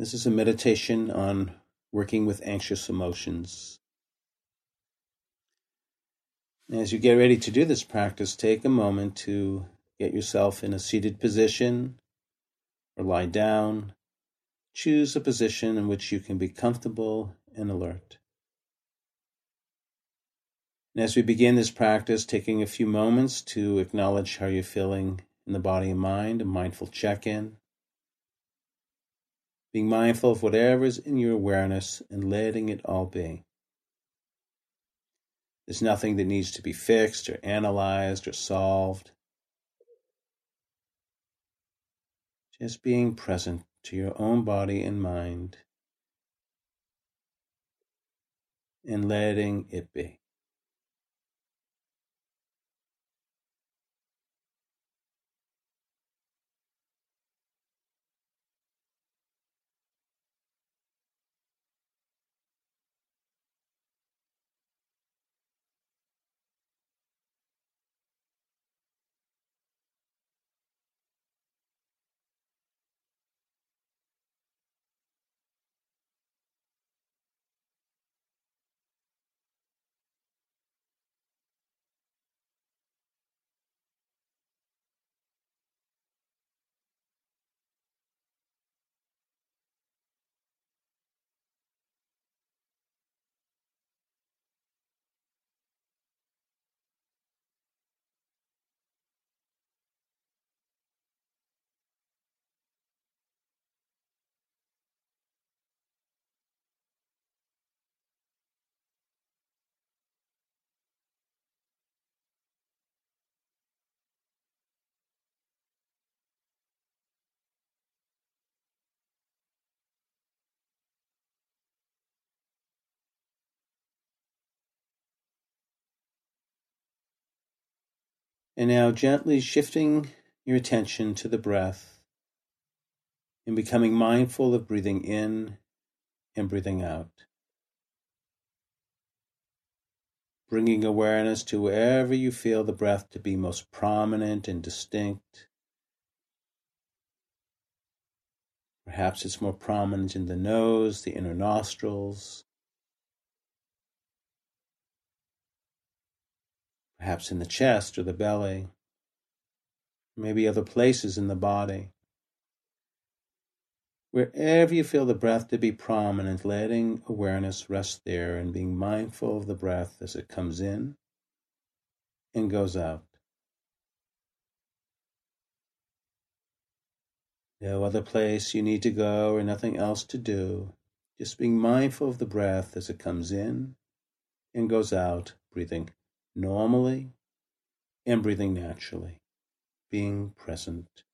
This is a meditation on working with anxious emotions. As you get ready to do this practice, take a moment to get yourself in a seated position or lie down. Choose a position in which you can be comfortable and alert. And as we begin this practice, taking a few moments to acknowledge how you're feeling in the body and mind, a mindful check in. Being mindful of whatever is in your awareness and letting it all be. There's nothing that needs to be fixed or analyzed or solved. Just being present to your own body and mind and letting it be. And now gently shifting your attention to the breath and becoming mindful of breathing in and breathing out. Bringing awareness to wherever you feel the breath to be most prominent and distinct. Perhaps it's more prominent in the nose, the inner nostrils, perhaps in the chest or the belly, maybe other places in the body. Wherever you feel the breath to be prominent, letting awareness rest there and being mindful of the breath as it comes in and goes out. No other place you need to go or nothing else to do. Just being mindful of the breath as it comes in and goes out, breathing normally and breathing naturally, being present.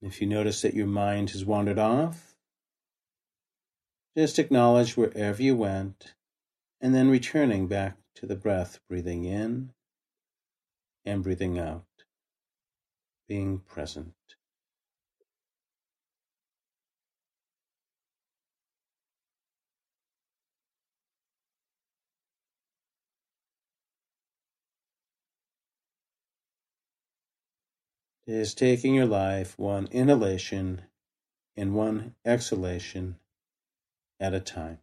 If you notice that your mind has wandered off, just acknowledge wherever you went and then returning back to the breath, breathing in and breathing out, being present. Is taking your life one inhalation and one exhalation at a time.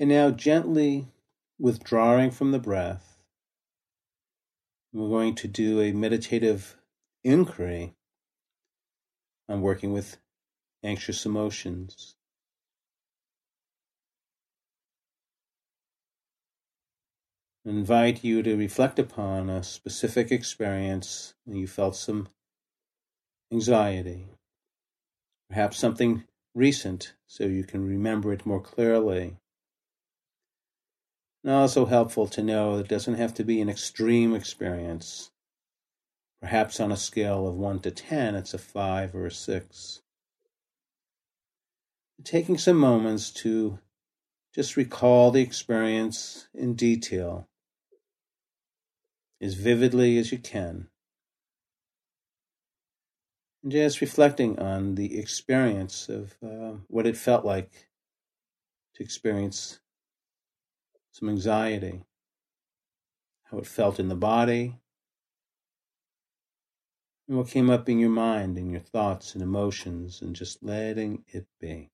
And now gently withdrawing from the breath, we're going to do a meditative inquiry on working with anxious emotions. I invite you to reflect upon a specific experience when you felt some anxiety, perhaps something recent so you can remember it more clearly. And also helpful to know it doesn't have to be an extreme experience. Perhaps on a scale of 1 to 10, it's a 5 or a 6. Taking some moments to just recall the experience in detail, as vividly as you can. And just reflecting on the experience of uh, what it felt like to experience some anxiety, how it felt in the body, and what came up in your mind and your thoughts and emotions, and just letting it be.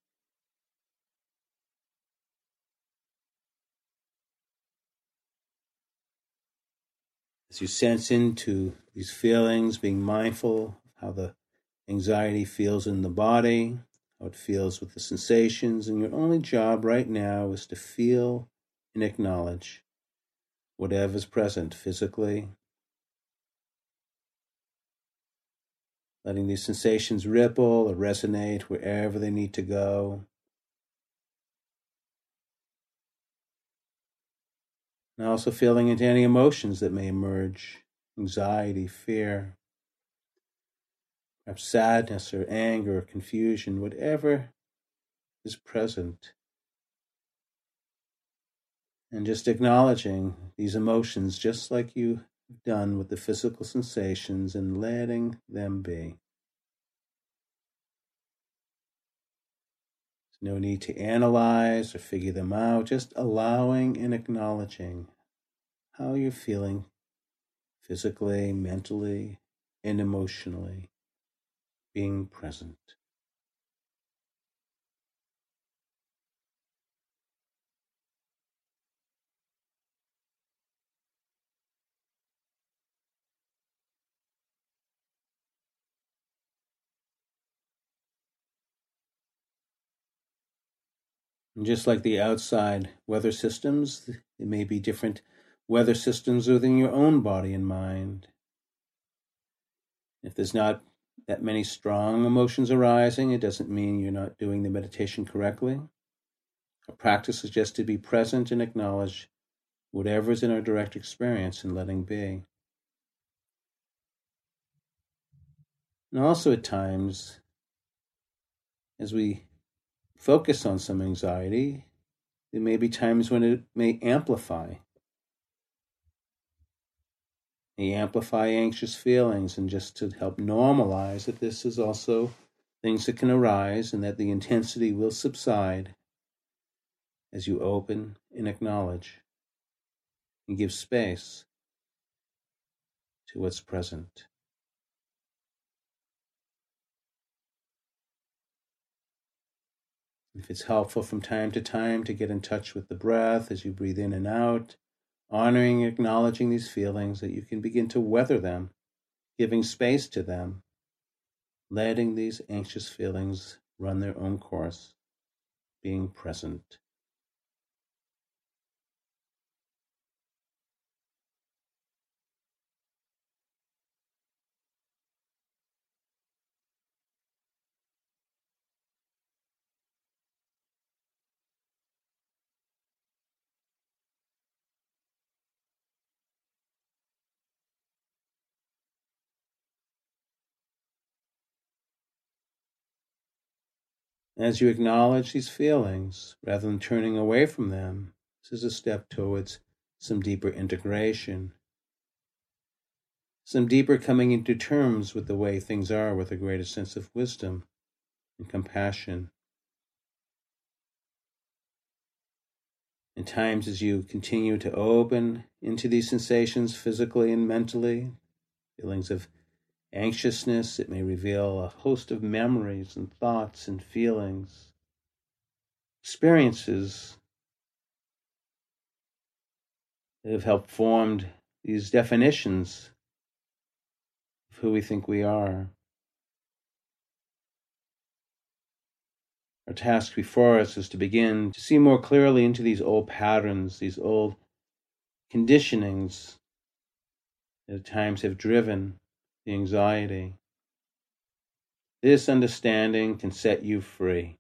As you sense into these feelings, being mindful of how the anxiety feels in the body, how it feels with the sensations, and your only job right now is to feel and acknowledge whatever's present physically. Letting these sensations ripple or resonate wherever they need to go. And also feeling into any emotions that may emerge anxiety, fear, perhaps sadness or anger or confusion, whatever is present and just acknowledging these emotions just like you've done with the physical sensations and letting them be. There's no need to analyze or figure them out, just allowing and acknowledging how you're feeling physically, mentally, and emotionally, being present. And just like the outside weather systems, it may be different weather systems within your own body and mind. If there's not that many strong emotions arising, it doesn't mean you're not doing the meditation correctly. Our practice is just to be present and acknowledge whatever is in our direct experience and letting be. And also at times, as we focus on some anxiety, there may be times when it may amplify. May amplify anxious feelings and just to help normalize that this is also things that can arise and that the intensity will subside as you open and acknowledge and give space to what's present. If it's helpful from time to time to get in touch with the breath as you breathe in and out, honoring, and acknowledging these feelings, that you can begin to weather them, giving space to them, letting these anxious feelings run their own course, being present. As you acknowledge these feelings, rather than turning away from them, this is a step towards some deeper integration, some deeper coming into terms with the way things are with a greater sense of wisdom and compassion. In times as you continue to open into these sensations physically and mentally, feelings of anxiousness, it may reveal a host of memories and thoughts and feelings, experiences that have helped formed these definitions of who we think we are. Our task before us is to begin to see more clearly into these old patterns, these old conditionings that at times have driven the anxiety. This understanding can set you free,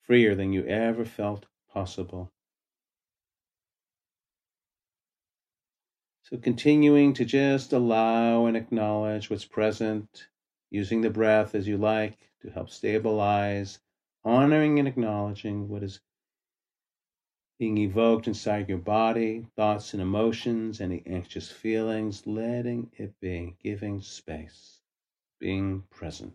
freer than you ever felt possible. So, continuing to just allow and acknowledge what's present, using the breath as you like to help stabilize, honoring and acknowledging what is being evoked inside your body, thoughts and emotions, any anxious feelings, letting it be, giving space, being present.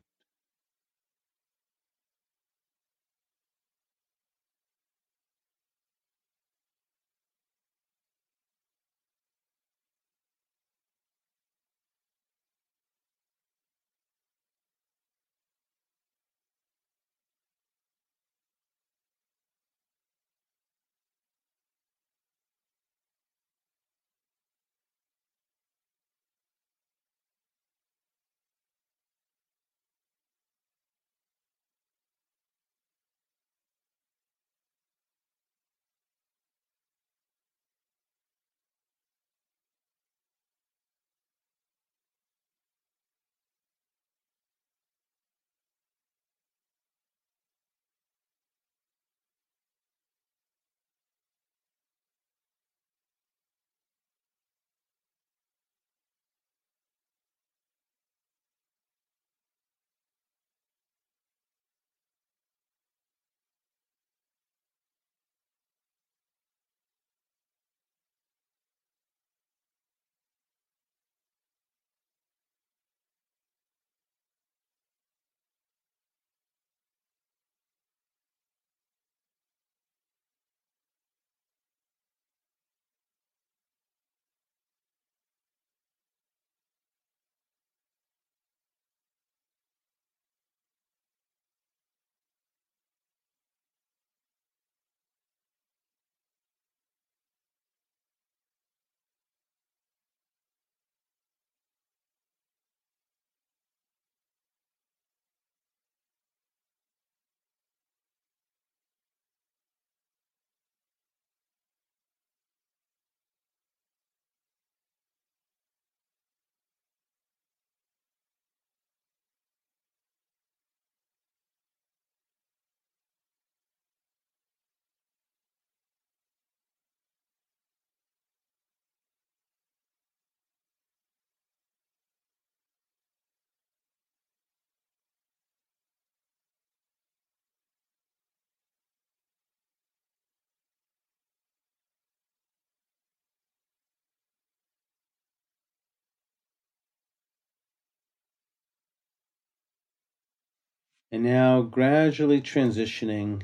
And now gradually transitioning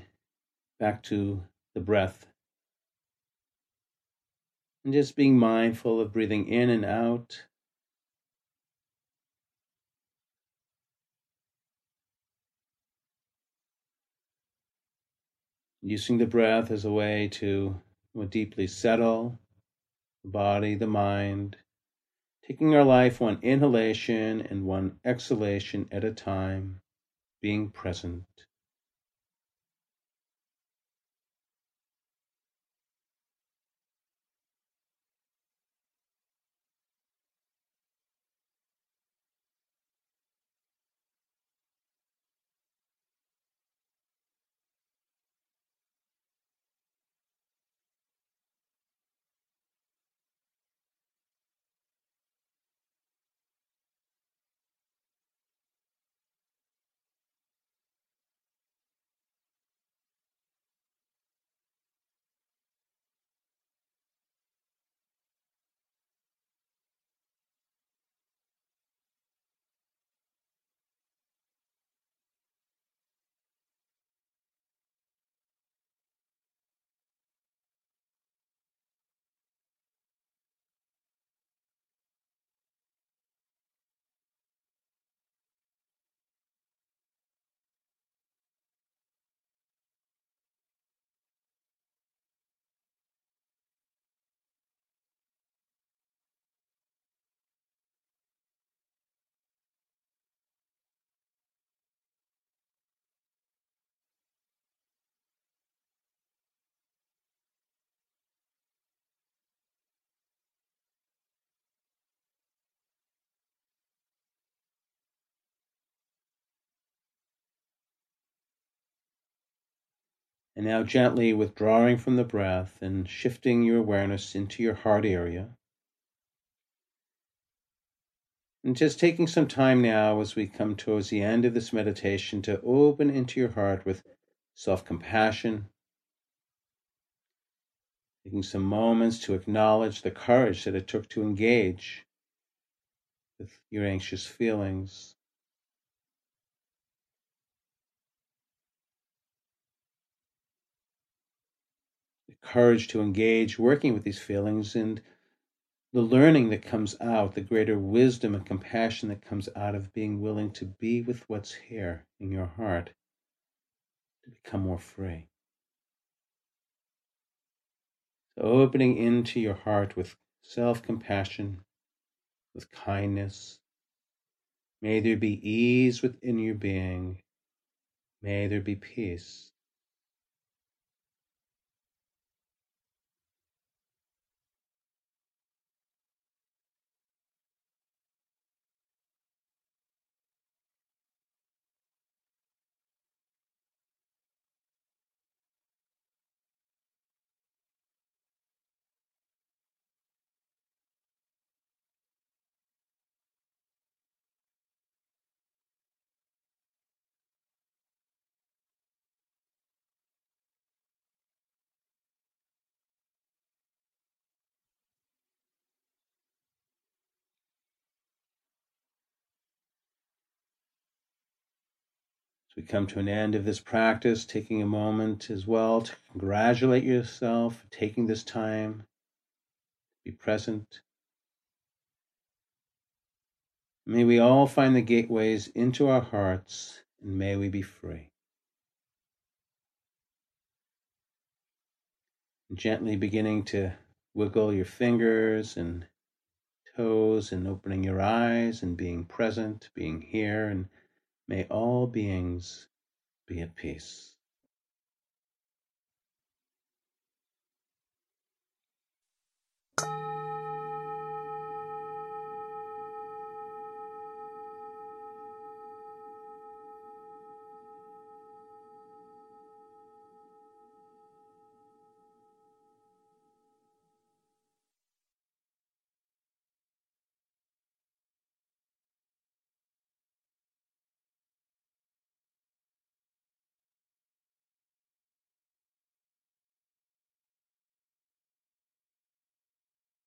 back to the breath. And just being mindful of breathing in and out. Using the breath as a way to more deeply settle the body, the mind, taking our life one inhalation and one exhalation at a time, being present. And now gently withdrawing from the breath and shifting your awareness into your heart area. And just taking some time now as we come towards the end of this meditation to open into your heart with self compassion. Taking some moments to acknowledge the courage that it took to engage with your anxious feelings. Courage to engage working with these feelings and the learning that comes out, the greater wisdom and compassion that comes out of being willing to be with what's here in your heart to become more free. So, opening into your heart with self compassion, with kindness. May there be ease within your being. May there be peace. We come to an end of this practice, taking a moment as well to congratulate yourself, for taking this time, to be present. May we all find the gateways into our hearts, and may we be free. Gently beginning to wiggle your fingers and toes and opening your eyes and being present, being here and May all beings be at peace.